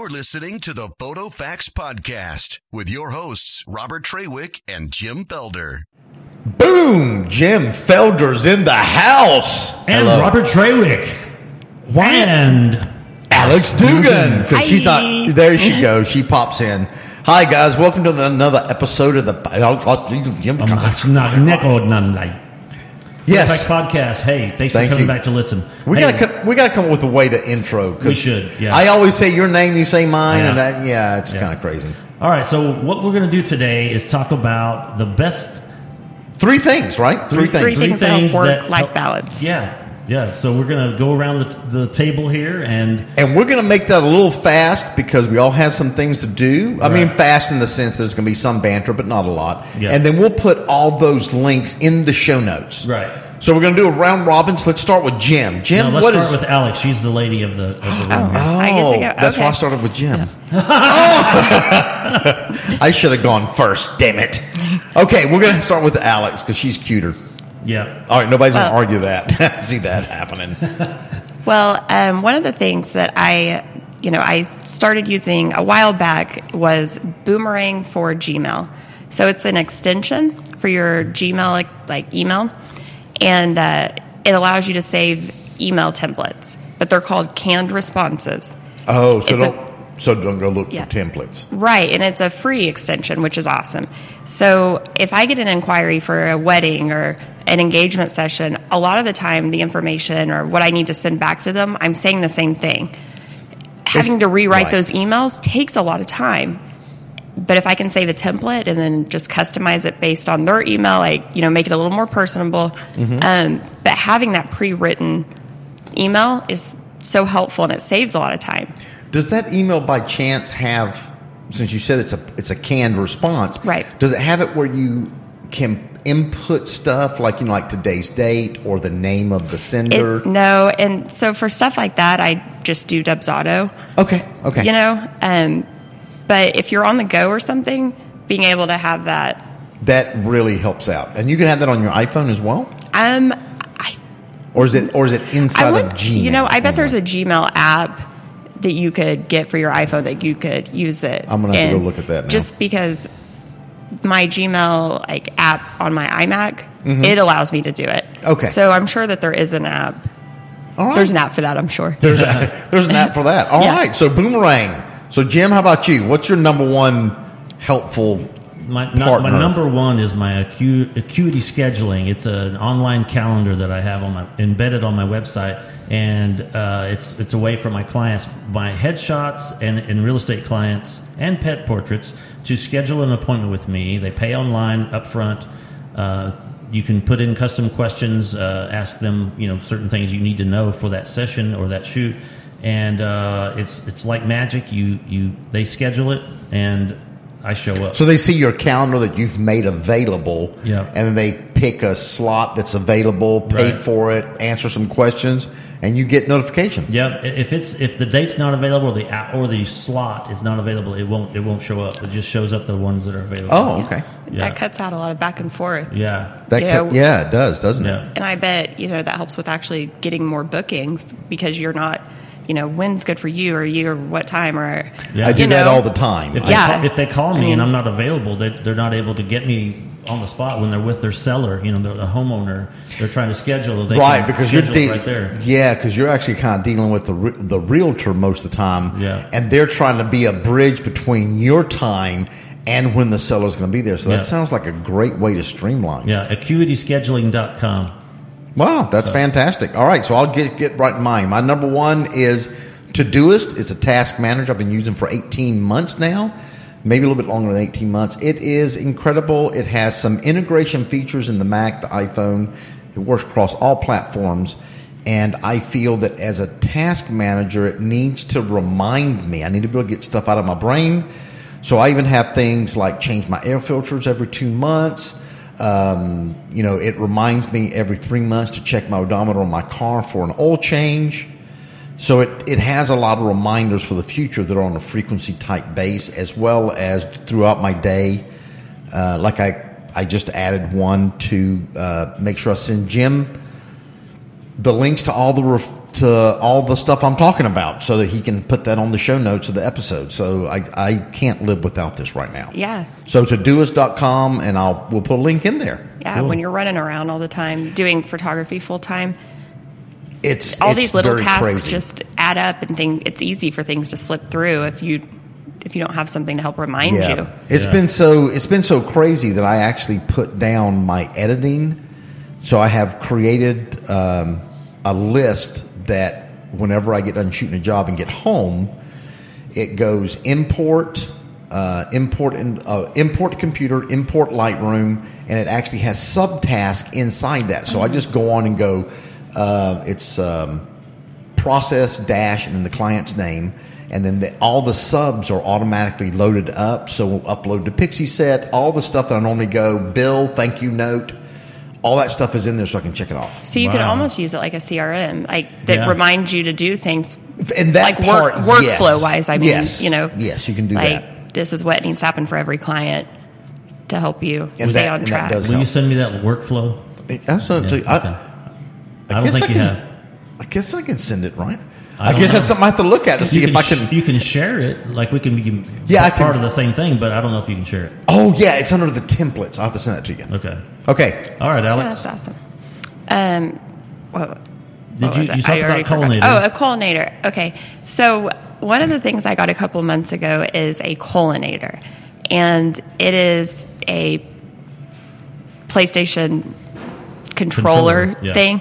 You're listening to the Photo Facts Podcast with your hosts, Robert Trawick and Jim Felder. Boom! Jim Felder's in the house. And Hello. Robert Trawick. And Alex Dugan. Because she's not. There she goes. She pops in. Hi guys, welcome to another episode of the Jim. I'm not, not nickel none like Yes, podcast. Hey, thanks Thank for coming you. back to listen. we Hey, gotta co- we gotta come up with a way to intro. We should, yeah. I always say your name, you say mine, and that yeah, it's Yeah. kind of crazy. All right, so what we're going to do today is talk about the best Three things, right? Three, things. three things that help work-life balance. Yeah, yeah. So we're going to go around the, the table here, and And we're going to make that a little fast because we all have some things to do. I mean, fast in the sense there's going to be some banter, but not a lot. Yeah. And then we'll put all those links in the show notes. Right. So we're going to do a round robin. So let's start with Jim. Jim, now let's what start is? with Alex. She's the lady of the, of the room. Oh. here. oh, I get to go- oh, that's why I started with Jim. Oh. I should have gone first. Damn it. Okay, we're going to start with Alex because she's cuter. Yeah. All right, nobody's going to argue that. See that happening. Well, um, one of the things that I, you know, I started using a while back was Boomerang for Gmail. So it's an extension for your Gmail, like, like email, and uh, it allows you to save email templates, but they're called canned responses. Oh, so It's don't so don't go look Yeah. for templates. Right, and it's a free extension, which is awesome. So if I get an inquiry for a wedding or an engagement session, a lot of the time the information or what I need to send back to them, I'm saying the same thing. Having to rewrite right. those emails takes a lot of time. But if I can save a template and then just customize it based on their email, like you know, make it a little more personable. Um, but having that pre-written email is so helpful and it saves a lot of time. Does that email by chance have, since you said it's a it's a canned response, Right. Does it have it where you can input stuff like you know like today's date or the name of the sender? It, no, and so for stuff like that, I just do Dubsado. okay, okay. You know, um, but if you're on the go or something, being able to have that, that really helps out, and you can have that on your iPhone as well, um, I, or is it or is it inside I of Gmail? you know, I bet there's a Gmail app that you could get for your iPhone that you could use it. I'm gonna have to go look at that now. Just because my Gmail like app on my iMac, Mm-hmm. it allows me to do it. Okay. So I'm sure that there is an app. All right. There's an app for that. I'm sure. There's a, there's an app for that. All right. Yeah. So boomerang. So Jim, how about you? What's your number one helpful? My, not, my number one is my acu- Acuity scheduling. It's an online calendar that I have on my embedded on my website, and uh, it's it's a way for my clients, my headshots and, and real estate clients and pet portraits to schedule an appointment with me. They pay online upfront. Uh, you can put in custom questions, uh, ask them you know certain things you need to know for that session or that shoot, and uh, it's it's like magic. You you they schedule it and I show up. So they see your calendar that you've made available, Yeah. and then they pick a slot that's available, pay Right. for it, answer some questions, and you get notification. Yeah, if it's if the date's not available or the or the slot is not available, it won't it won't show up. It just shows up the ones that are available. Oh, okay. Yeah. That cuts out a lot of back and forth. Yeah. That You know- yeah, it does, doesn't it? And I bet, you know, that helps with actually getting more bookings because you're not, you know, when's good for you or you or what time or, Yeah. I do you that all the time. If I- they, Yeah. call, if they call me I mean- and mm-hmm. I'm not available, they, they're not able to get me on the spot when they're with their seller. You know, the, the homeowner. They're trying to schedule. They right, can because you're schedule de- right there. Yeah, because you're actually kind of dealing with the re- the realtor most of the time. Yeah. and they're trying to be a bridge between your time and when the seller's going to be there. So Yeah. that sounds like a great way to streamline. Yeah, acuityscheduling.com. Wow, that's fantastic. All right, so I'll get get right in mind. My number one is Todoist. It's a task manager I've been using for 18 months now, maybe a little bit longer than 18 months. It is incredible. It has some integration features in the Mac, the iPhone. It works across all platforms. And I feel that as a task manager, it needs to remind me. I need to be able to get stuff out of my brain. So I even have things like change my air filters every two months. Um, you know, it reminds me every three months to check my odometer on my car for an oil change. So it, it has a lot of reminders for the future that are on a frequency type base, as well as throughout my day. Uh, like I, I just added one to uh, make sure I send Jim the links to all the ref- to all the stuff I'm talking about, so that he can put that on the show notes of the episode. So I I can't live without this right now. Yeah. So todoist.com, and I'll we'll put a link in there. Yeah, Cool. when you're running around all the time doing photography full time, It's all it's these little tasks crazy. just add up and thing it's easy for things to slip through if you if you don't have something to help remind you. It's Yeah. been so it's been so crazy that I actually put down my editing. So I have created um, a list that whenever I get done shooting a job and get home, it goes import, uh, import, in, uh, import computer, import Lightroom, and it actually has subtask inside that. So I just go on and go. Uh, it's um, process dash and then the client's name and then the, all the subs are automatically loaded up so we'll upload to Pixieset all the stuff that i normally go bill thank you note all that stuff is in there so i can check it off So you could almost use it like a CRM, like that Yeah. reminds you to do things and that like work, part yes. workflow wise. I mean, yes. you know, yes you can do like that this is what needs to happen for every client to help you And stay that- on track. does Will you send me that workflow? absolutely Yeah, okay. I I don't think I you have. I guess I can send it right. I I, guess know. that's something I have to look at to see you if can I sh- can. you can share it. Like we can be Yeah, I part can- of the same thing, but I don't know if you can share it. oh yeah, it's under the templates. I'll have to send that to you. Okay. Okay. All right, Yeah, Alex. that's awesome. Um, what, Did you- was you talked I about already forgot. Colinator. Oh, a collinator. Okay, so one of the things I got a couple months ago is a collinator, and it is a PlayStation controller, Controller, yeah. thing,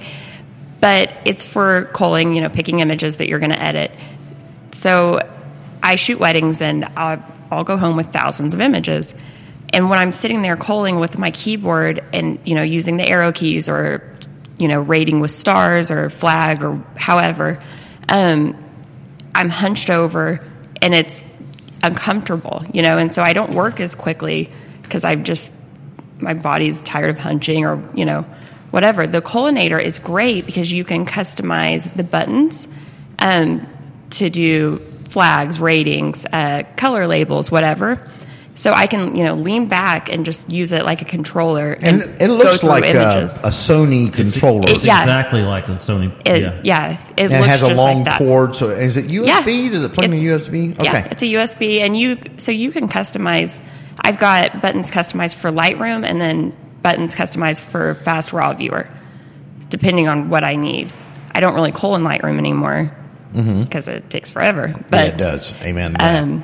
but it's for culling. You know, picking images that you're going to edit. So I shoot weddings and I'll, I'll go home with thousands of images. And when I'm sitting there calling with my keyboard and, you know, using the arrow keys or, you know, rating with stars or flag or however, um, I'm hunched over and it's uncomfortable, you know, and so I don't work as quickly because I'm just, my body's tired of hunching or, you know, whatever. The Collinator is great because you can customize the buttons um, to do flags, ratings, uh, color labels, whatever. So I can, you know, lean back and just use it like a controller And and, it looks like a, a Sony controller. it- yeah. Exactly like a Sony. It- yeah. yeah. it and it has a long like cord. So is it USB? Does it plug It- in a USB? Okay. Yeah, it's a USB, and you so you can customize. I've got buttons customized for Lightroom, and then buttons customized for Fast Raw Viewer, depending on what I need. I don't really call in Lightroom anymore because it takes forever. Mm-hmm. yeah, But it does. Amen. um,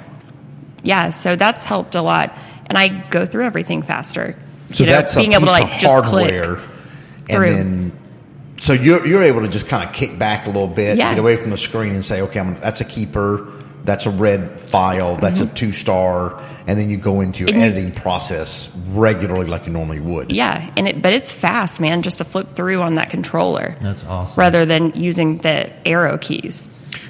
yeah, so that's helped a lot, and I go through everything faster. so you know, that's being able to like just hardware, click. and through. then so you're you're able to just kind of kick back a little bit, Yeah. get away from the screen, and say, okay, I'm, that's a keeper. That's a red file. That's a two star, and then you go into your Mm-hmm. And you- editing process regularly, like you normally would. Yeah, and it but it's fast, man, just to flip through on that controller That's awesome. rather than using the arrow keys.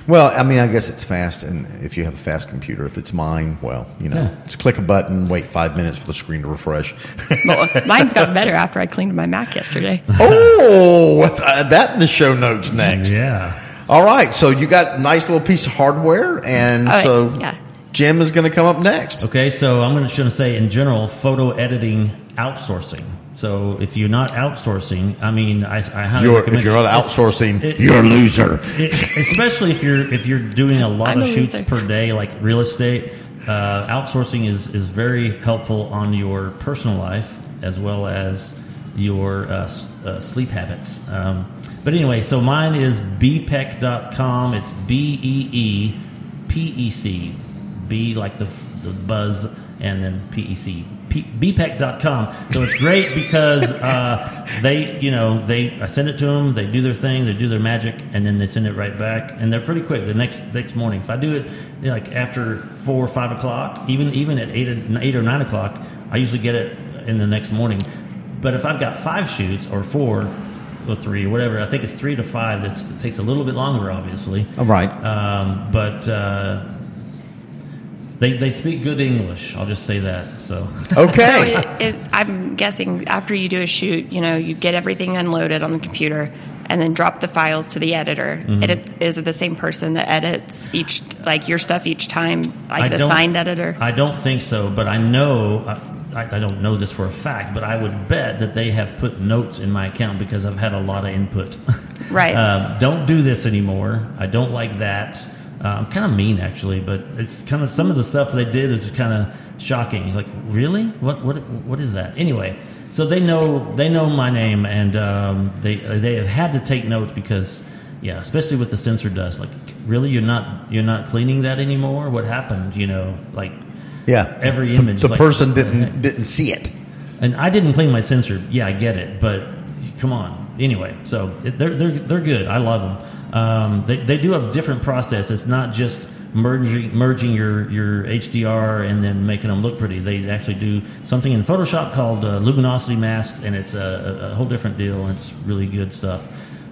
Well, I mean, I guess it's fast, and if you have a fast computer, if it's mine, well, you know, Yeah. just click a button, wait five minutes for the screen to refresh. Well, mine's got better after I cleaned my Mac yesterday. oh, uh, that in the show notes next. Yeah. All right, so you got nice little piece of hardware, and All right, so yeah. Jim is going to come up next. Okay, so I'm going to say in general, photo editing outsourcing. So if you're not outsourcing, I mean, I, I highly You're, recommend if you're not outsourcing, it- you're a loser. it, especially if you're if you're doing a lot I'm of a shoots loser. per day, like real estate. Uh, outsourcing is is very helpful on your personal life as well as your uh, uh, sleep habits. Um, but anyway, so mine is beepec.com. It's B E E P E C. B like the, the buzz, and then P E C. Beepec.com. So it's great because uh, they, you know, they I send it to them, they do their thing, they do their magic, and then they send it right back, and they're pretty quick. The next next morning, if I do it like after four or five o'clock, even even at eight eight or nine o'clock, I usually get it in the next morning. But if I've got five shoots or four or three, whatever, I think it's three to five. That's, it takes a little bit longer, obviously. All right. Um, but uh, they they speak good English. I'll just say that. So Okay. So it is, I'm guessing after you do a shoot, you know, you get everything unloaded on the computer and then drop the files to the editor. Mm-hmm. It, is it the same person that edits each, like your stuff each time, like I the don't- editor? I don't think so, but I know uh, I, I don't know this for a fact, but I would bet that they have put notes in my account because I've had a lot of input. Right. um, don't do this anymore. I don't like that. Uh, I'm kind of mean actually, but it's kind of some of the stuff they did is kind of shocking. He's like, really? What what what is that? Anyway, so they know they know my name and um, they they have had to take notes because yeah, especially with the sensor dust. Like, really, you're not you're not cleaning that anymore. What happened? You know, like Yeah. Every image, The, like- person didn't didn't see it. and I didn't clean my sensor. Yeah, I get it, but come on. Anyway, so it, they're they're they're good. I love them. Um, they they do a different process. It's not just merging merging your your HDR and then making them look pretty. They actually do something in Photoshop called uh, luminosity masks, and it's a, a, a whole different deal. And it's really good stuff.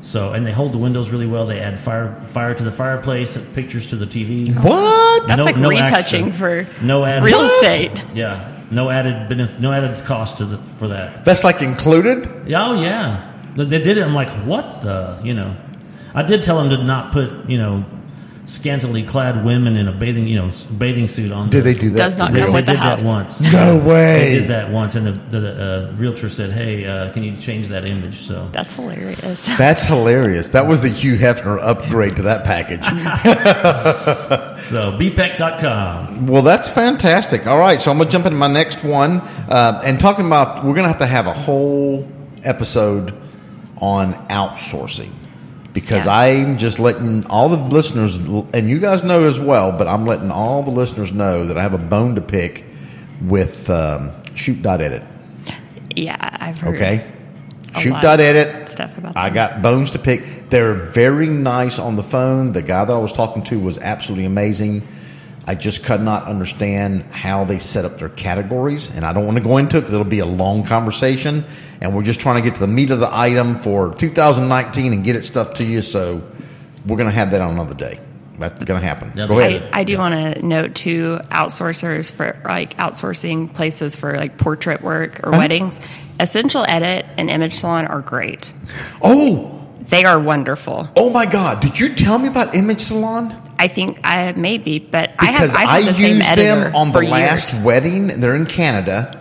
So and they hold the windows really well. They add fire fire to the fireplace, pictures to the TV. What? That's No- like no retouching extra. for No added real estate. Yeah, no added benef- no added cost to the, for that. That's like included. Yeah, Oh yeah, they they did it. I'm like, what the, you know? I did tell them to not put, you know, scantily clad women in a bathing, you know, bathing suit on. Did the- they do that? Does not They, come they with the house. once. No way. They did that once, and the, the uh, realtor said, "Hey, uh, can you change that image?" So, That's hilarious. That's hilarious. That was the Hugh Hefner upgrade to that package. so beepec.com. Well, that's fantastic. All right, so I'm going to jump into my next one. Uh, and talking about, we're going to have to have a whole episode on outsourcing because Yeah. I'm just letting all the listeners, and you guys know as well, but I'm letting all the listeners know that I have a bone to pick with um, Shoot.edit. yeah, I've heard. Okay? Shoot dot edit. stuff about I got bones to pick. They're very nice on the phone. The guy that I was talking to was absolutely amazing. I just could not understand how they set up their categories, and I don't want to go into it because it'll be a long conversation. And we're just trying to get to the meat of the item for 2019 and get it stuff to you. So we're going to have that on another day. That's going to happen. Yeah, go ahead. I, I do want to note too outsourcers for like outsourcing places for like portrait work or uh-huh. weddings. Essential Edit and Image Salon are great. oh, They are wonderful. oh my God! Did you tell me about Image Salon? I think I maybe, but I have because I've had the same used editor them on the last years. Mm-hmm. wedding. They're in Canada.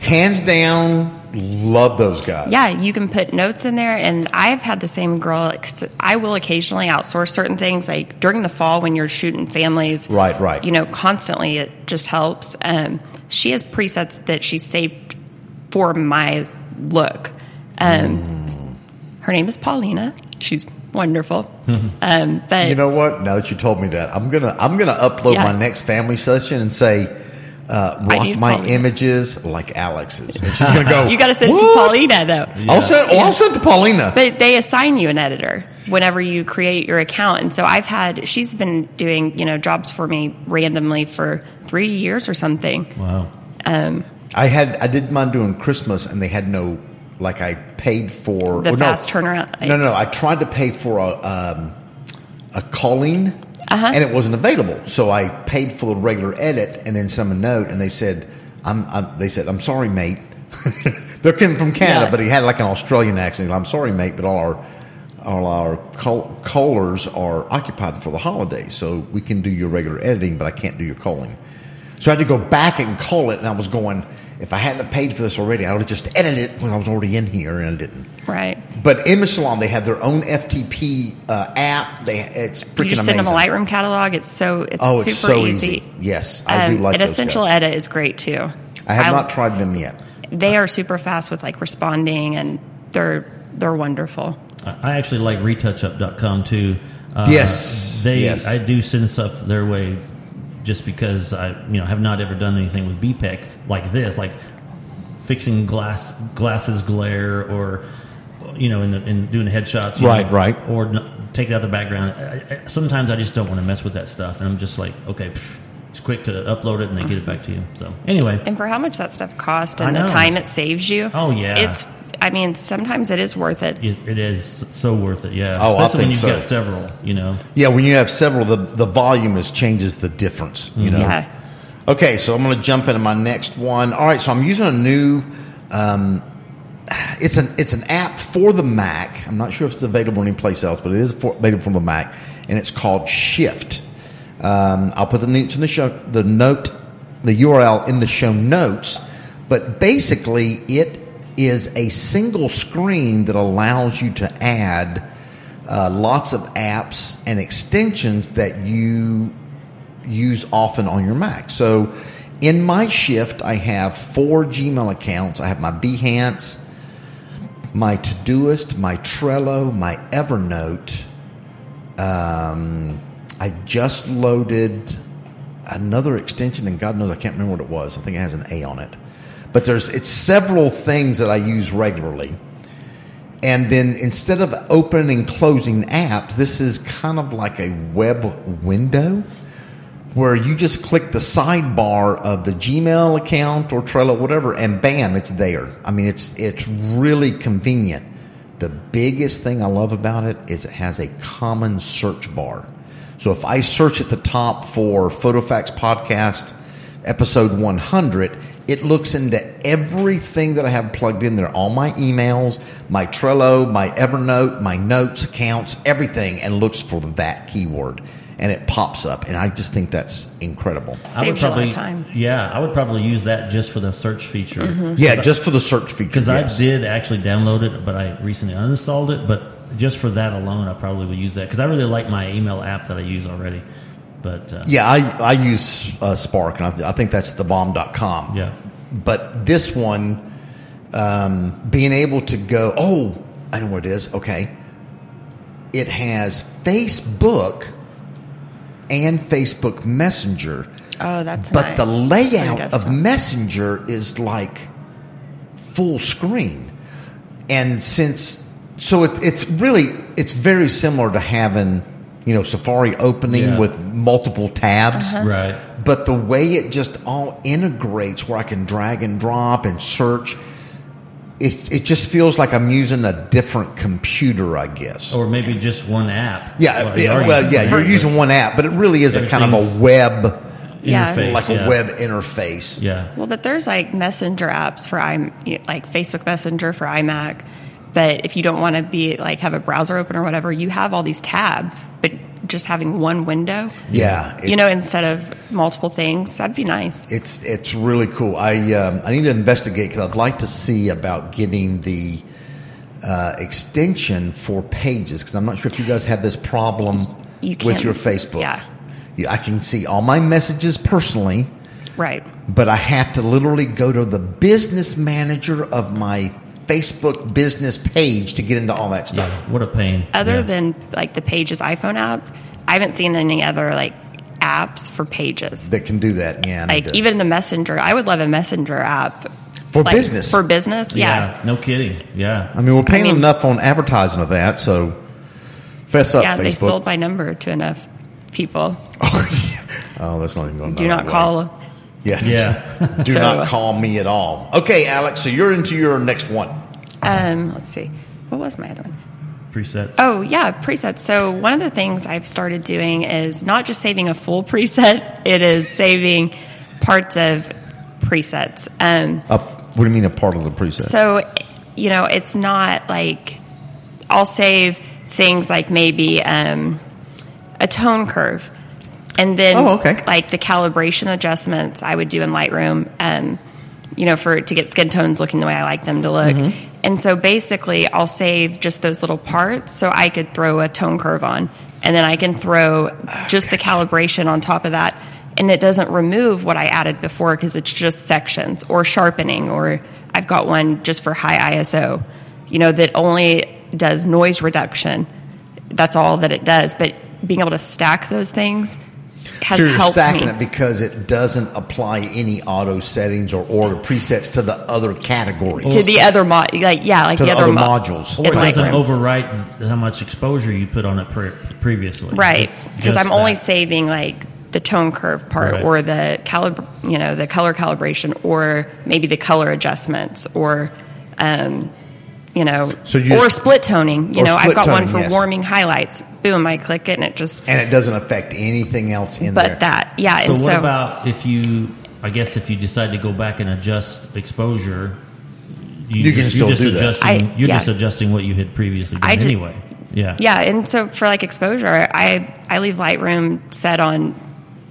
Hands down, love those guys. Yeah, you can put notes in there, and I've had the same girl. I will occasionally outsource certain things, like during the fall when you're shooting families. Right, right. You know, constantly it just helps. Um, she has presets that she saved for my look. Um, Her name is Paulina. She's wonderful. um, but You know what? Now that you told me that, I'm gonna I'm gonna upload Yeah. my next family session and say, uh, rock my Paulina. images like Alex's, and she's gonna go. you got to send it to Paulina though. I'll send. Oh, I'll send it to Paulina. But they assign you an editor whenever you create your account. And so I've had, she's been doing, you know, jobs for me randomly for three years or something. Wow. Um, I had I did mine doing Christmas, and they had no like I paid for The well, no. fast turnaround. No, no, I tried to pay for a um, a calling, Uh-huh. and it wasn't available. So I paid for the regular edit, and then sent them a note, and they said, "I'm." I'm they said, "I'm sorry, mate." They're coming from Canada, Yeah. but he had like an Australian accent. He's like, I'm sorry, mate, but all our all our call, callers are occupied for the holidays, so we can do your regular editing, but I can't do your calling. So I had to go back and call it, and I was going. If I hadn't paid for this already, I would have just edited it when I was already in here, and I didn't. Right. But Image Salon, they have their own FTP uh, app. They it's freaking You just amazing. send them a Lightroom catalog. It's so, it's oh, it's super so easy. easy. Yes, I do Um, like and those Essential guys. Edit is great too. I have not tried them yet. They are super fast with like responding and they're, they're wonderful. I I actually like retouchup.com too. Uh, Yes, They, yes. I do send stuff their way just because I, you know, have not ever done anything with BeePEC like this, like fixing glass glasses glare or, you know, in, the, in doing headshots. Right, know, right. Or n- take out the background. I, I, sometimes I just don't want to mess with that stuff, and I'm just like, okay, pff, it's quick to upload it and they get it back to you. So anyway, And for how much that stuff costs and the time it saves you. Oh, yeah. It's, I mean, sometimes it is worth it. it, it is so worth it. Yeah. Oh, I Especially when think you've so. got several. You know. Yeah, when you have several, the the volume is changes the difference. You know. Yeah. Okay, so I'm going to jump into my next one. All right, so I'm using a new. Um, it's an it's an app for the Mac. I'm not sure if it's available anyplace else, but it is for, available for the Mac, and it's called Shift. Um, I'll put the notes in the show the note the URL in the show notes. But basically, it is a single screen that allows you to add uh, lots of apps and extensions that you use often on your Mac. So in my shift, I have four Gmail accounts. I have my Behance, my Todoist, my Trello, my Evernote. Um, I just loaded another extension, and God knows I can't remember what it was. I think it has an A on it. But there's it's several things that I use regularly. And then instead of opening and closing apps, this is kind of like a web window where you just click the sidebar of the Gmail account or Trello, whatever, and bam, it's there. I mean, it's it's really convenient. The biggest thing I love about it is it has a common search bar. So if I search at the top for PhotoFacts Podcast episode 100, it looks into everything that I have plugged in there all my emails, my Trello, my Evernote, my notes, accounts, everything, and looks for that keyword. And it pops up. And I just think that's incredible. I would Saves a lot probably, of time. yeah, I would probably use that just for the search feature. Mm-hmm. Yeah, just for the search feature. Because yes. I did actually download it, but I recently uninstalled it. But just for that alone, I probably would use that because I really like my email app that I use already. But uh, Yeah, I, I use uh, Spark, and I, I think that's thebomb.com. yeah, But this one, um, being able to go, oh, I know what it is. Okay. It has Facebook and Facebook Messenger, Oh, that's but nice. the layout of Messenger is like full screen. And since, so it, it's really, it's very similar to having, you know, Safari opening Yeah. with multiple tabs uh-huh. right. but the way it just all integrates where I can drag and drop and search, it, it just feels like I'm using a different computer, I guess. Or maybe just one app. yeah, Well, you yeah, are well, using yeah, one you're app, using one app, but it really is a kind of a web, Yeah. interface, like a yeah. web interface. Yeah. Well, but there's like messenger apps for i like Facebook Messenger for iMac. But if you don't want to be like have a browser open or whatever, you have all these tabs. But just having one window, Yeah, it- you know, instead of multiple things, that'd be nice. It's it's really cool. I um, I need to investigate because I'd like to see about getting the uh, extension for pages because I'm not sure if you guys have this problem You with your Facebook. yeah. Yeah, I can see all my messages personally, Right. but I have to literally go to the business manager of my Facebook business page to get into all that stuff. What a pain. Other Yeah. than like the Pages iPhone app, I haven't seen any other like apps for Pages. That can do that, yeah. Like to- even the Messenger, I would love a Messenger app for like, business. For business, yeah. No kidding. Yeah. I mean, we're paying mean- enough on advertising of that, so fess up, Yeah, Facebook. they sold my number to enough people. Oh, yeah. oh, that's not even going. To. Do not call. Yeah. Yeah. Do So- not call me at all. Okay, Alex. So you're into your next one. Um, let's see. What was my other one? Presets. Oh, yeah, presets. So one of the things I've started doing is not just saving a full preset, it is saving parts of presets. Um, Uh, what do you mean a part of the preset? so, you know, it's not like I'll save things like maybe um, a tone curve. And then, Oh, okay. like the calibration adjustments I would do in Lightroom, um, you know, for to get skin tones looking the way I like them to look. Mm-hmm. And so basically, I'll save just those little parts so I could throw a tone curve on, and then I can throw just the calibration on top of that, and it doesn't remove what I added before because it's just sections or sharpening, or I've got one just for high ISO, you know, that only does noise reduction. That's all that it does, but being able to stack those things has so you're helped stacking me. it because it doesn't apply any auto settings or order presets to the other categories. to the other mod, like yeah, like To the, the other, other mo- modules. Or it in doesn't Lightroom. overwrite how much exposure you put on it pre- previously. right? Because I'm only saving like the tone curve part, Right. or the calib- you know, the color calibration, or maybe the color adjustments, or um, you know, So you or just- split toning. You know, I've split got one for yes. warming highlights. Boom, I click it and it just. and it doesn't affect anything else in there. But that, yeah, So and what so about if you? I guess if you decide to go back and adjust exposure, You can just, still you're just do that. adjusting. I- you're yeah. just adjusting what you had previously done I ju- anyway. Yeah. Yeah, and so for like exposure, I I leave Lightroom set on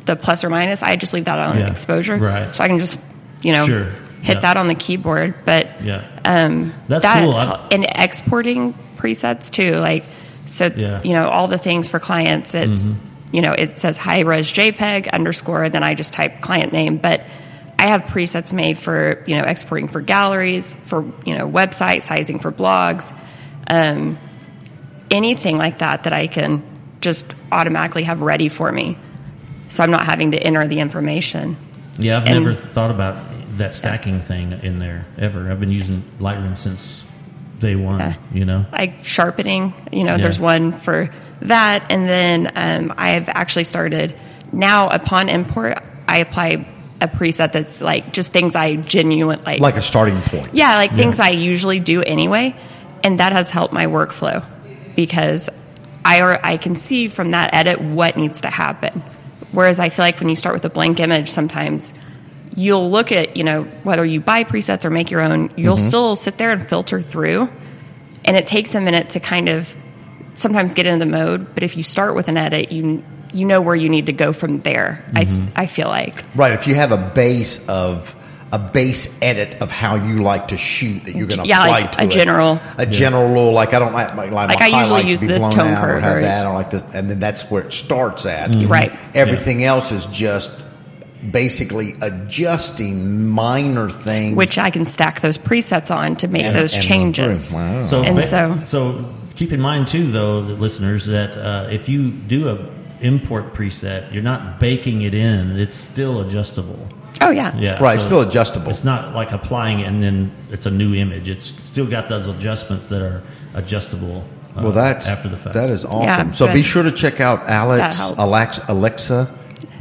the plus or minus, I just leave that on Yeah. exposure, Right. So I can just you know Sure. Hit Yeah. that on the keyboard. But Yeah. um, That's that cool. I- and exporting presets too, like so Yeah. Mm-hmm. you know all the things for clients. It's you know it says high res JPEG underscore, then I just type client name, but. I have presets made for you know exporting for galleries, for you know website sizing for blogs, um, anything like that that I can just automatically have ready for me, so I'm not having to enter the information. Yeah, I've And- never thought about that stacking thing in there ever. I've been using Lightroom since day one. Yeah. You know. like sharpening. You know, Yeah. there's one for that, and then um, I've actually started now. Upon import, I apply a preset that's like just things I genuine like. Like a starting point. yeah, like things I usually do anyway, and that has helped my workflow because I or I can see from that edit what needs to happen. Whereas I feel like when you start with a blank image, sometimes you'll look at you know whether you buy presets or make your own, you'll mm-hmm. still sit there and filter through, and it takes a minute to kind of sometimes get into the mode. But if you start with an edit, you you know where you need to go from there. I mm-hmm. I feel like. Right. If you have a base of a base edit of how you like to shoot that you're going to Yeah, apply like to a it. general- a general rule. Like I don't like my like, Like my I usually use to be this blown tone out or curve have or- that or like this, and then that's where it starts at. Mm-hmm. Right. Everything else is just basically adjusting minor things. Which I can stack those presets on to make and- those and changes. Wow. So, And so- so keep in mind too, though, listeners, that uh, if you do a import preset, you're not baking it in; it's still adjustable. Oh yeah. Yeah, Right, it's still adjustable. It's not like applying it and then it's a new image. It's still got those adjustments that are adjustable. Uh, Well, that's after the fact. That is awesome. Yeah, so good. be sure to check out Alex. Alex Alexa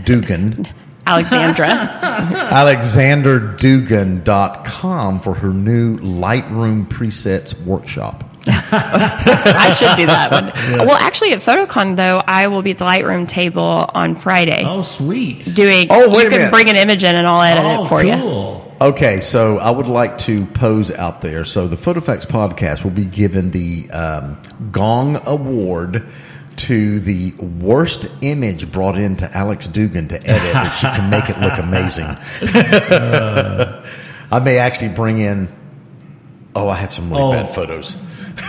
Dugan. Alexandra. AlexanderDugan.com for her new Lightroom presets workshop. I should do that one. Well, actually, at Photocon though, I will be at the Lightroom table on Friday oh, sweet. doing. Oh, wait you a can minute. bring an image in, and I'll edit oh, it for you. Okay, so I would like to pose out there. So the PhotoFacts podcast will be given the um, Gong Award to the worst image brought in to Alex Dugan to edit that she can make it look amazing. Uh. I may actually bring in. Oh, I have some really Oh. bad photos.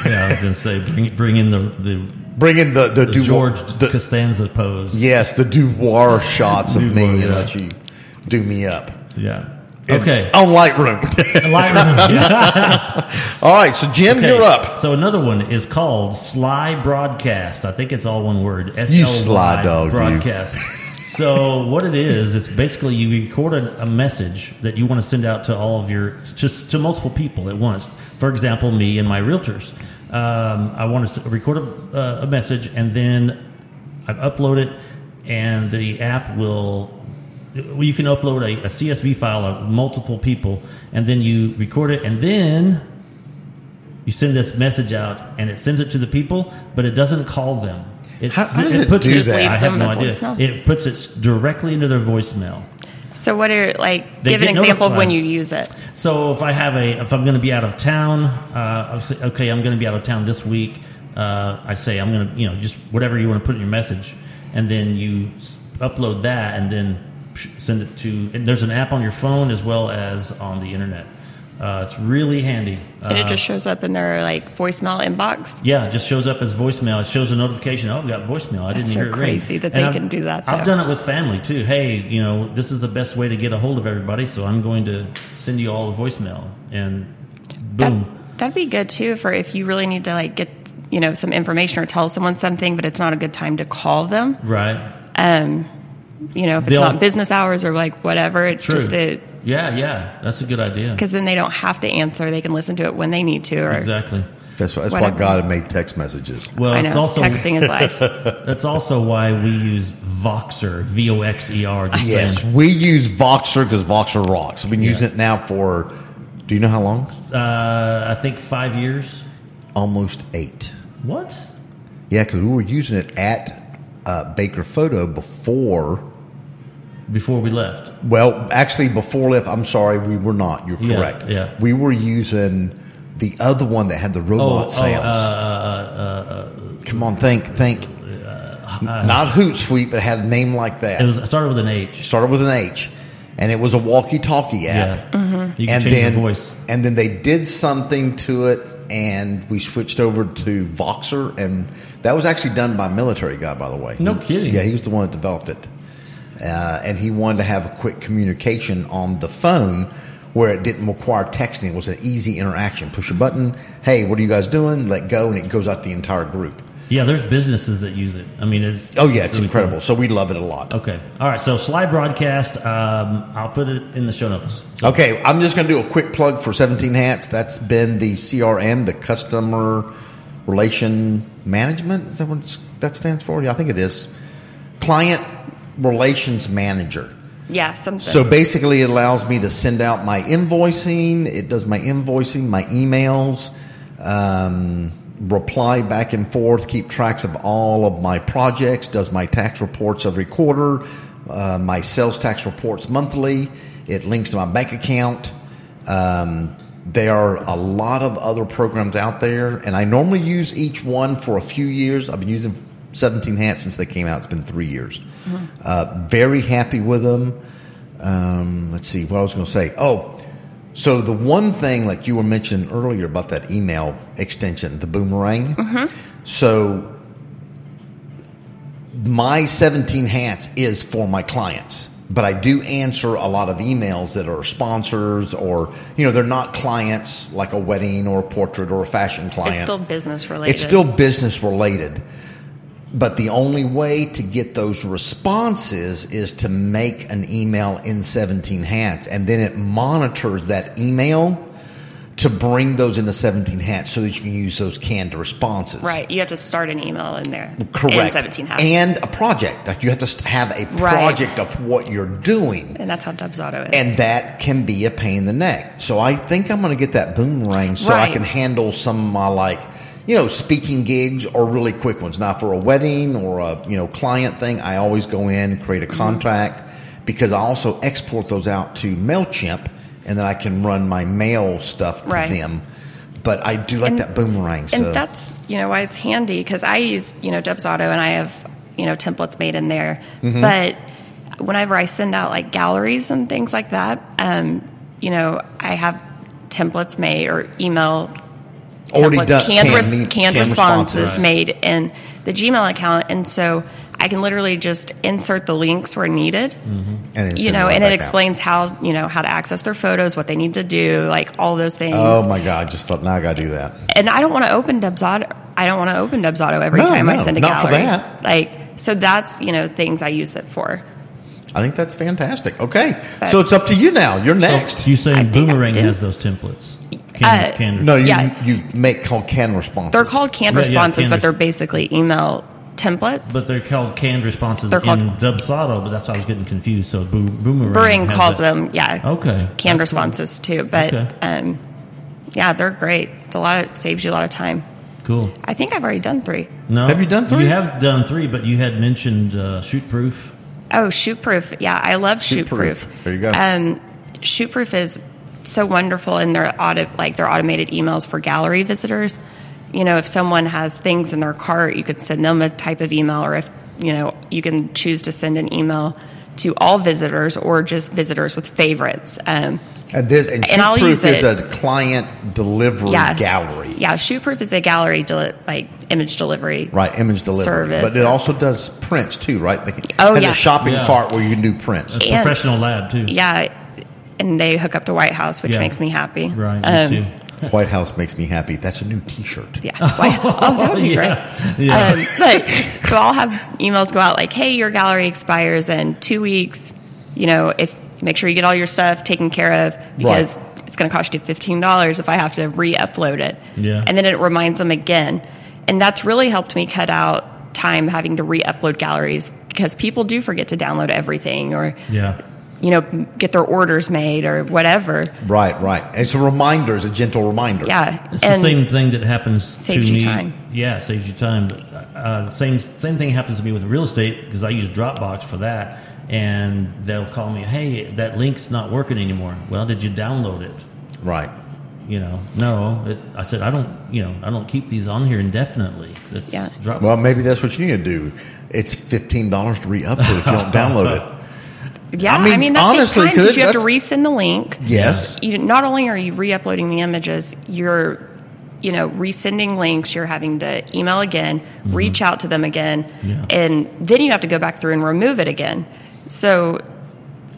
Yeah, I was going to say, bring, bring in the, the, Bring in the the, the boudoir- George the- Costanza pose. yes, the boudoir shots of me and let you do me up. Yeah. Okay. on Lightroom. Lightroom. All right, so Jim, Okay, you're up. So another one is called Slybroadcast. I think it's all one word. You S-L-Y sly dog. Broadcast. so what it is, it's basically you record a, a message that you want to send out to all of your, just to multiple people at once. For example, me and my realtors. Um, I want to record a, uh, a message and then I upload it, and the app will. Well, You can upload a, a CSV file of multiple people, and then you record it, and then you send this message out, and it sends it to the people, but it doesn't call them. It, How- how does it do it, that? I have no idea. voicemail? It puts it directly into their voicemail. So, what are like? They give an get example of when you use it. So if I have a, if I'm going to be out of town, uh, say, okay, I'm going to be out of town this week. Uh, I say I'm going to, you know, just whatever you want to put in your message, and then you upload that, and then sh- send it to. And there's an app on your phone as well as on the internet. Uh, it's really handy. And it Uh, just shows up in their like voicemail inbox. yeah, it just shows up as voicemail. It shows a notification. Oh, I've got voicemail. I That's didn't so hear it ring. crazy that And they I've- can do that, I've done it with family too. Hey, you know, this is the best way to get a hold of everybody, so I'm going to send you all the voicemail, and boom. that'd be good too for if you really need to like get you know some information or tell someone something, but it's not a good time to call them. right. You know, if it's They'll- not business hours or like whatever, it's True. just a Yeah, yeah, that's a good idea. because then they don't have to answer; they can listen to it when they need to. Or Exactly. That's, that's why God made text messages. Well, I it's also texting is life. that's also why we use Voxer, V O X E R. Yes, saying. we use Voxer because Voxer rocks. We've been Yeah. using it now for, do you know how long? Uh, I think five years. Almost eight. What? Yeah, because we were using it at uh, Baker Photo before. Before we left. Well, actually, before left. I'm sorry, we were not. You're Yeah, correct. yeah. we were using the other one that had the robot oh, sounds. uh, uh, Come on, think, think. uh, Not Hootsuite, but it had a name like that. it was it started with an H. started with an H, and it was a walkie-talkie app. Yeah, you can and change then the voice. and then they did something to it, and we switched over to Voxer, and that was actually done by a military guy, by the way. No kidding. Yeah, he was the one that developed it, uh, and he wanted to have a quick communication on the phone. Where it didn't require texting, it was an easy interaction. Push a button. Hey, what are you guys doing? Let go, and it goes out the entire group. Yeah, there's businesses that use it. I mean, it's Oh yeah, it's really incredible. cool. So we love it a lot. Okay, all right. So slide broadcast. Um, I'll put it in the show notes. So, Okay, I'm just going to do a quick plug for 17 Hats. That's been the CRM, the Customer Relation Management. Is that what it's- that stands for? Yeah, I think it is. Client Relations Manager. Yeah, something. So basically, it allows me to send out my invoicing. It does my invoicing, my emails, um, reply back and forth, keep tracks of all of my projects, does my tax reports every quarter, uh, my sales tax reports monthly. It links to my bank account. Um, there are a lot of other programs out there, and I normally use each one for a few years. I've been using 17 hats since they came out. It's been three years. Uh, very happy with them. Um, let's see what I was going to say. Oh, so the one thing, like you were mentioning earlier about that email extension, the boomerang. So my 17 hats is for my clients, but I do answer a lot of emails that are sponsors or, you know, they're not clients like a wedding or a portrait or a fashion client. it's still business related. It's still business related. But the only way to get those responses is to make an email in 17 hats and then it monitors that email to bring those into 17 hats so that you can use those canned responses. right. You have to start an email in there. Correct. In 17 hats. And a project. Like you have to have a Right. project of what you're doing. and that's how Dubsado is. And that can be a pain in the neck. So I think I'm going to get that boomerang so I can handle some of my like, you know, speaking gigs are really quick ones. Now for a wedding or a, you know, client thing, I always go in, create a Mm-hmm. contract because I also export those out to MailChimp and then I can run my mail stuff to Right. them. But I do like And- that boomerang. So and that's you know why it's handy because I use you know Dubsado and I have you know templates made in there. Mm-hmm. But whenever I send out like galleries and things like that, um, you know I have templates made or email Already templates, done- canned, canned res- canned canned responses responses. made in the Gmail account, and so I can literally just insert the links where needed mm-hmm. and then you know, and it back out. explains how you know how to access their photos, what they need to do, like all those things. Oh my God! I just thought now I got to do that. And I don't want to open Dubsado. I don't want to open Dubsado every No, time I send a not for that. Like so, that's you know things I use it for. I think that's fantastic. Okay, so it's up to you now. You're next. You I saying Boomerang has those templates? Uh, canned- no, you Yeah. you make called canned responses. They're called canned Right, yeah, responses, canned but res- they're basically email templates. But they're called canned responses They're called- in Dubsado, but that's why I was getting confused. So Bo- Boomerang. Bring calls that. them, yeah, Okay. canned That's cool. responses too. But Okay. um, yeah, they're great. It's a lot. Of, saves you a lot of time. Cool. I think I've already done three. No, Have you done three? You have done three, but you had mentioned uh, shoot proof. Oh, shoot proof. Yeah, I love shoot Shootproof. proof. There you go. Um, shoot proof is so wonderful in their audit, like their automated emails for gallery visitors. You know, if someone has things in their cart, you could send them a type of email, or if you know, you can choose to send an email to all visitors or just visitors with favorites. Um, and this and, And I'll Shootproof use is it. a client delivery yeah, gallery. Yeah, shoot proof is a gallery deli- like image delivery. Right, image delivery, Service. but it also does prints too, right? Like it Oh, has yeah. a shopping Yeah. cart where you can do prints. That's And- professional lab too. Yeah, and they hook up to White House, which Yeah. makes me happy. Right. Um. White House makes me happy. That's a new T-shirt. Yeah. White- oh, that would be great. yeah. Yeah. Um, but so I'll have emails go out like, "Hey, your gallery expires in two weeks. You know, if make sure you get all your stuff taken care of because it's going to cost you fifteen dollars if I have to re-upload it." Yeah. and then it reminds them again, and that's really helped me cut out time having to re-upload galleries because people do forget to download everything or yeah. You know get their orders made or whatever. Right, right. It's a reminder. It's a gentle reminder. Yeah, It's and the same thing that happens Saves to you me. time. Yeah, saves you time. But, uh, same same thing happens to me with real estate because I use Dropbox for that, and they'll call me, "Hey, that link's not working anymore." Well, did you download it? Right. you know, no. It, I said, I don't, you know, I don't keep these on here indefinitely. It's Yeah. drop. Well, maybe that's what you need to do. It's fifteen dollars to re-upload if you don't download it. Yeah, I I mean, mean, that honestly, takes time 'cause because you have to resend the link. Yes. You, not only are you re-uploading the images, you're, you know, resending links. You're having to email again, reach out to them again, Mm-hmm. Yeah. and then you have to go back through and remove it again. So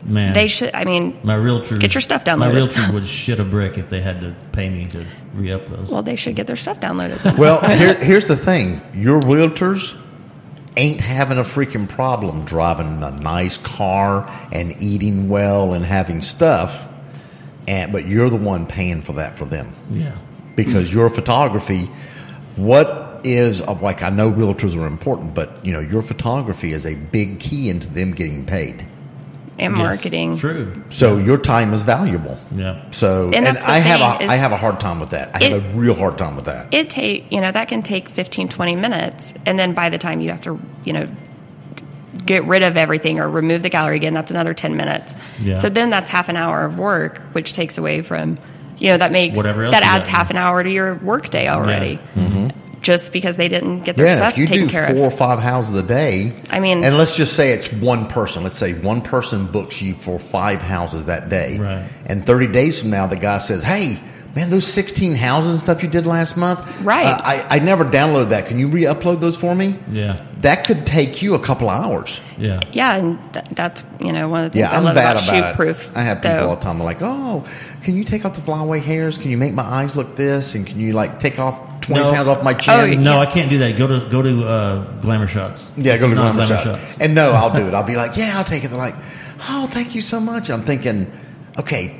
Man, they should. I mean, My realtor Get your stuff downloaded. My realtor would shit a brick if they had to pay me to re-upload. well, they should get their stuff downloaded. Well, here, here's the thing: your realtors ain't having a freaking problem driving a nice car and eating well and having stuff, and but you're the one paying for that for them yeah, because your photography. What is uh, like? I know realtors are important, but you know your photography is a big key into them getting paid. And Yes, marketing. True. So your time is valuable. Yeah. So And and, I have thing a I is- have a hard time with that. I have a real hard time with that. it take you know that can take 15 20 minutes and then by the time you have to you know get rid of everything or remove the gallery again that's another 10 minutes Yeah. so then that's half an hour of work which takes away from you know that makes Whatever else that adds half an hour to your workday already mm-hmm. Just because they didn't get their Yeah, stuff if you taken do care four or five houses a day, I mean- and let's just say it's one person. Let's say one person books you for five houses that day, Right. And thirty days from now, the guy says, "Hey, man, those sixteen houses and stuff you did last month, Right. uh, I I never downloaded that. Can you re-upload those for me? Yeah. That could take you a couple hours. Yeah. yeah and th- that's you know one of the things Yeah, i I'm love bad about, about shoot it. proof I have people though. all the time like, "Oh, can you take off the flyaway hairs? Can you make my eyes look this? And can you like take off twenty No. pounds off my chin?" Oh, yeah. No, I can't do that. Go to go to uh, Glamour Shots. Yeah, This go to not Glamour Shop. Shots. And no, I'll do it. I'll be like, yeah, I'll take it. They're like, oh, thank you so much. I'm thinking, okay.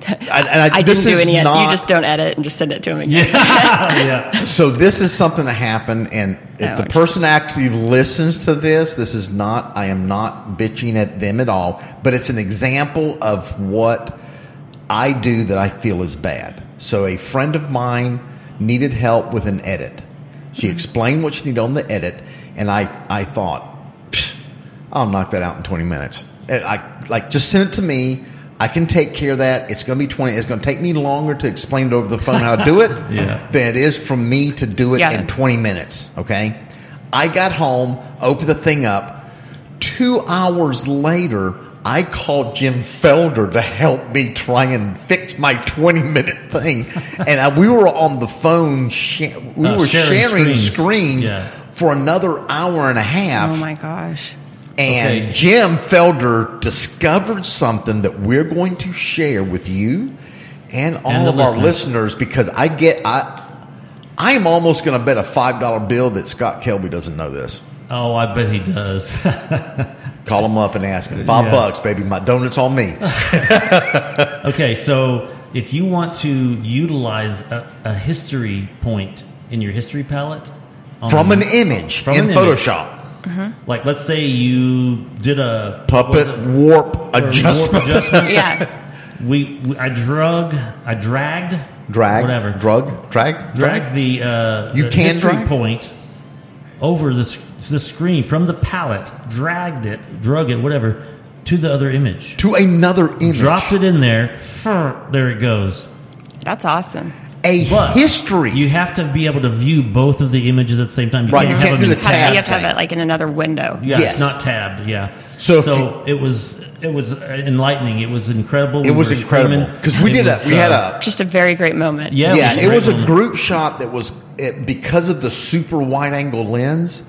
And, and I, i didn't do any not, you just don't edit and just send it to them again yeah. So this is something that happened, and if No, the person actually listens to this, this is not. I am not bitching at them at all, but it's an example of what I do that I feel is bad. So a friend of mine needed help with an edit. She mm-hmm. explained what she needed on the edit, and I I thought, I'll knock that out in twenty minutes. And I like just send it to me. I can take care of that. It's going to be twenty. It's going to take me longer to explain it over the phone how to do it Yeah. than it is for me to do it Yeah. in 20 minutes. Okay. I got home, opened the thing up. Two hours later, I called Jim Felder to help me try and fix my 20 minute thing. and I, we were on the phone, sh- we Uh, were sharing sharing, screens. screens, Yeah. for another hour and a half. oh my gosh And Okay. Jim Felder discovered something that we're going to share with you and all And of our listeners. listeners because I get I I'm almost going to bet a five dollar bill that Scott Kelby doesn't know this. Oh, I bet he does. Call him up and ask him five Yeah. bucks, baby. My donuts on me. okay, so if you want to utilize a, a history point in your history palette From um, an image From in an image. Photoshop, like let's say you did a puppet what was it? warp Or warp adjustment, adjustment. yeah we, we I drug I dragged drag, whatever drug, drag, drag the uh, You the can history drag? point over the, the screen from the palette, dragged it, drug it, whatever, to the other image. to another image. Dropped it in there. There it goes. that's awesome a But history. You have to be able to view both of the images at the same time. Right, you have can't do the Have- tab you have to have it like in another window Yeah, Yes. it's not tabbed. Yeah. So if so it was it was enlightening. It was incredible. it We was incredible because we It did was, a we had uh, a just a very great moment yeah yeah, a it was a group shot that was it, because of the super wide angle lens.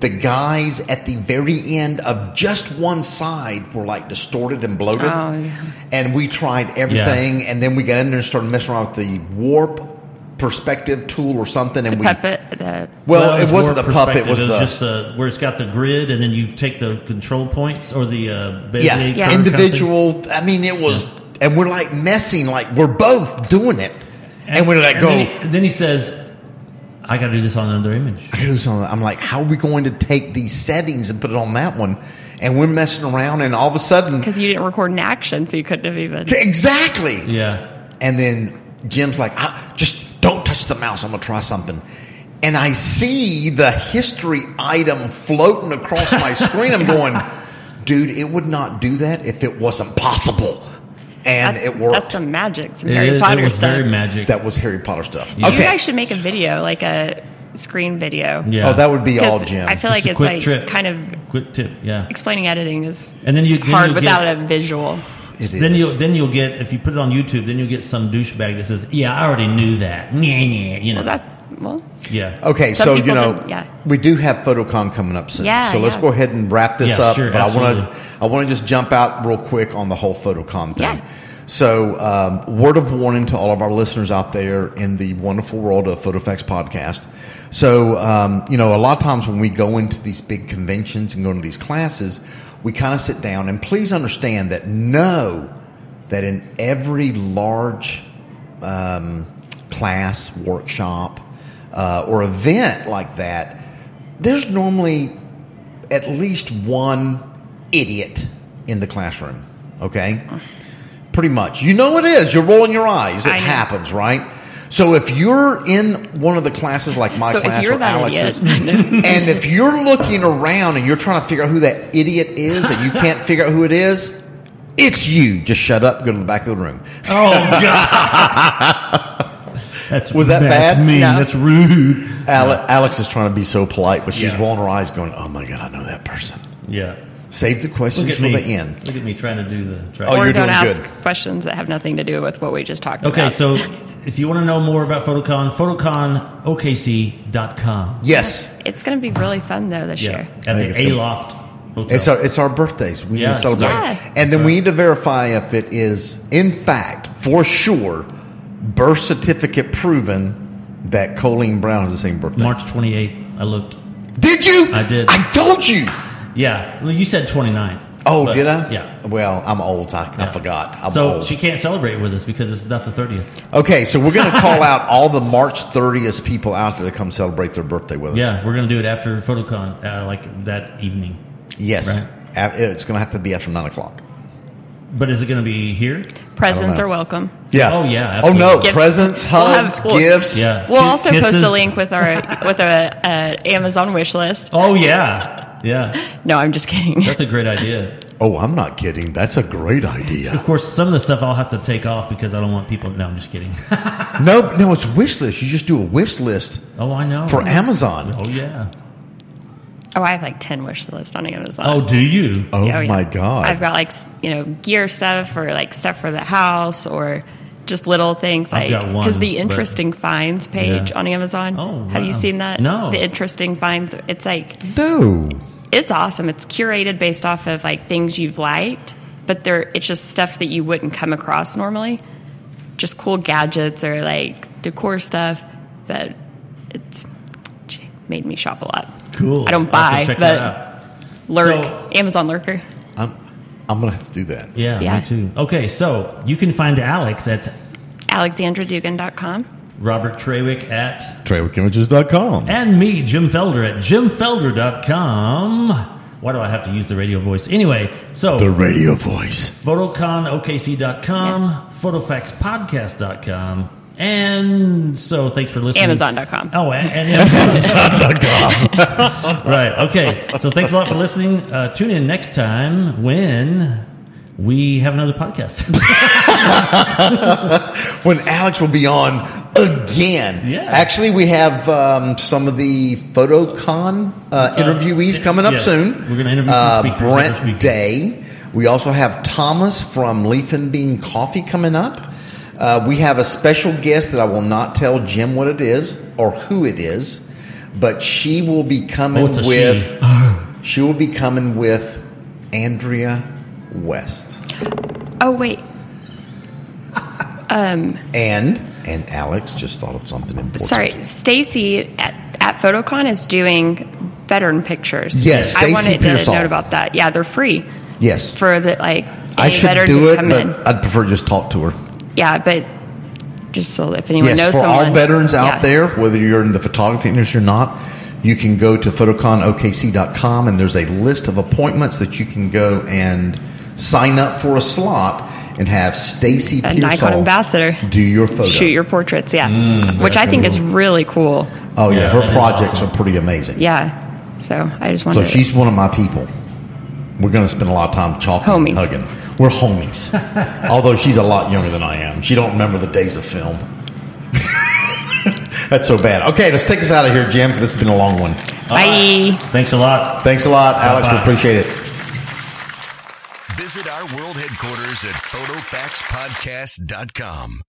The guys at the very end of just one side were like distorted and bloated, Oh, yeah. and we tried everything, and then we got in there and started messing around with the warp perspective tool or something, and we puppet the well, it's it wasn't more the puppet, it was perspective. the just uh where it's got the grid, and then you take the control points or the uh, Bezier yeah, curve Yeah. kind of individual. I mean, it was, and we're like messing, like we're both doing it, and, we're like, and go. Then he, then he says, "I got to do this on another image." I gotta do something. I'm like, how are we going to take these settings and put it on that one? And we're messing around, and all of a sudden, because you didn't record an action so you couldn't have even exactly. Yeah. And then Jim's like, "Ah, just don't touch the mouse. I'm gonna try something. And I see the history item floating across my screen. I'm going, dude, it would not do that if it wasn't possible. And That's, it worked. That's some magic, some It, Harry is- Potter it was stuff. very magic. that was Harry Potter stuff. Yeah. You guys should make a video, like a screen video. yeah. Oh, that would be all 'Cause Jim. I feel Just like it's like trip. kind of quick tip. Yeah. explaining editing is And then you then hard without get, a visual. It Then is. you then you'll get if you put it on YouTube, then you'll get some douchebag that says, "Yeah, I already knew that." Yeah, yeah, you know. Well, that well, yeah. Okay, Some so you know, yeah. we do have PhotoCon coming up soon. Yeah, so let's yeah. go ahead and wrap this Yeah, up. sure, but I want to. I want to just jump out real quick on the whole PhotoCon thing. Yeah. So, um, word of warning to all of our listeners out there in the wonderful world of PhotoFacts podcast. So, um, you know, a lot of times when we go into these big conventions and go into these classes, we kind of sit down and please understand that know that in every large um, class, workshop, uh, or event like that, there's normally at least one idiot in the classroom. Okay? Pretty much. You know it is. You're rolling your eyes. It I know. happens, right? So if you're in one of the classes like my So if class you're or Alex's, and if you're looking around and you're trying to figure out who that idiot is and you can't figure out who it is, it's you. Just shut up, go to the back of the room. Oh God. That's Was that that's bad? Mean. No. That's rude. Ale- Alex is trying to be so polite, but she's Yeah. rolling her eyes, going, "Oh my god, I know that person." Yeah. Save the Look questions for me. the end. Look at me trying to do the. Try. Oh, or you're don't doing ask good. questions that have nothing to do with what we just talked Okay, about. Okay, so if you want to know more about Photocon, photoconokc.com. Yes, it's going to be really fun though this Yeah, year. at the Aloft Hotel. it's our it's our birthdays. We Yeah, need to celebrate, Yeah. and then we need to verify if it is in fact for sure birth certificate proven that Colleen Brown has the same birthday. March 28th. I looked. Did you? I did. I told you. Yeah, well, you said 29th. Oh, but- did I? Yeah. Well, I'm old. I, I forgot. I'm so old. she can't celebrate with us because it's not the 30th. okay, so we're going to call out all the March 30th people out there to come celebrate their birthday with us. Yeah, we're gonna do it after Photocon, uh, like that evening. Yes. Right. It's going to have to be after nine o'clock. But is it gonna be here? Presents know. are welcome. Yeah. Oh, yeah, Oh no! absolutely. Gifts. Presents, We'll have- we'll- gifts. Yeah. We'll Ki- also post a link with our with our uh, Amazon wish list. Oh yeah, yeah. No, I'm just kidding. That's a great idea. Oh, I'm not kidding. That's a great idea. Of course, some of the stuff I'll have to take off because I don't want people. No, I'm just kidding. no, no, it's wish list. You just do a wish list oh, I know. for Amazon. Oh yeah. Oh, I have like ten wish lists on Amazon. Oh, do you? Oh Yeah, oh, yeah. my god! I've got like you know gear stuff or like stuff for the house or just little things I've like got one, because the but- interesting finds page Yeah. on Amazon. Oh, have you seen that? No. The interesting finds. It's like no. it's awesome. It's curated based off of like things you've liked, but they're it's just stuff that you wouldn't come across normally. Just cool gadgets or like decor stuff, but it's made me shop a lot. Cool. I don't I'll have to buy, check but. Lurk, So- Amazon Lurker. I'm I'm gonna have to do that. Yeah, Yeah. me too. Okay, so you can find Alex at AlexandraDugan.com. Robert Trawick at Trawickimages.com. and me, Jim Felder at jimfelder.com. Why do I have to use the radio voice? Anyway, so The radio voice. photoconokc.com, photofactspodcast.com, and so thanks for listening. Amazon.com. Oh, and, and Amazon.com. right. Okay. So thanks a lot for listening. Uh, tune in next time when we have another podcast. When Alex will be on again. Yeah. Actually, we have um, some of the PhotoCon uh, interviewees coming up yes. soon. We're gonna interview some uh, speakers, other Brent. Day. We also have Thomas from Leaf and Bean Coffee coming up. Uh, we have a special guest that I will not tell Jim what it is or who it is, but she will be coming Oh, with. she. she will be coming with Andrea West Oh, wait. Um, and and Alex just thought of something important. Sorry. Stacy at, at Photocon is doing veteran pictures. Yes, I wanted Pearsall. to note about that. Yeah, they're free Yes, for the, like, I any should veteran do to it, come but in. I'd prefer to just talk to her. Yeah, but just so if anyone Yes, knows for someone. all veterans out yeah. there, whether you're in the photography industry or not, you can go to photoconokc.com and there's a list of appointments that you can go and sign up for a slot and have Stacy A Nikon ambassador. do your photo. Shoot your portraits, yeah. Mm, Which I think is really cool. oh yeah, Yeah, her projects awesome. are pretty amazing. Yeah. So I just want. To. So wanted she's one of my people. We're going to spend a lot of time talking Homies. and hugging. We're homies. Although she's a lot younger than I am. She don't remember the days of film. That's so bad. Okay, let's take us out of here, Jim, because this has been a long one. Bye. Thanks a lot. Thanks a lot, Alex. We Bye-bye. appreciate it. Visit our world headquarters at photofactspodcast.com.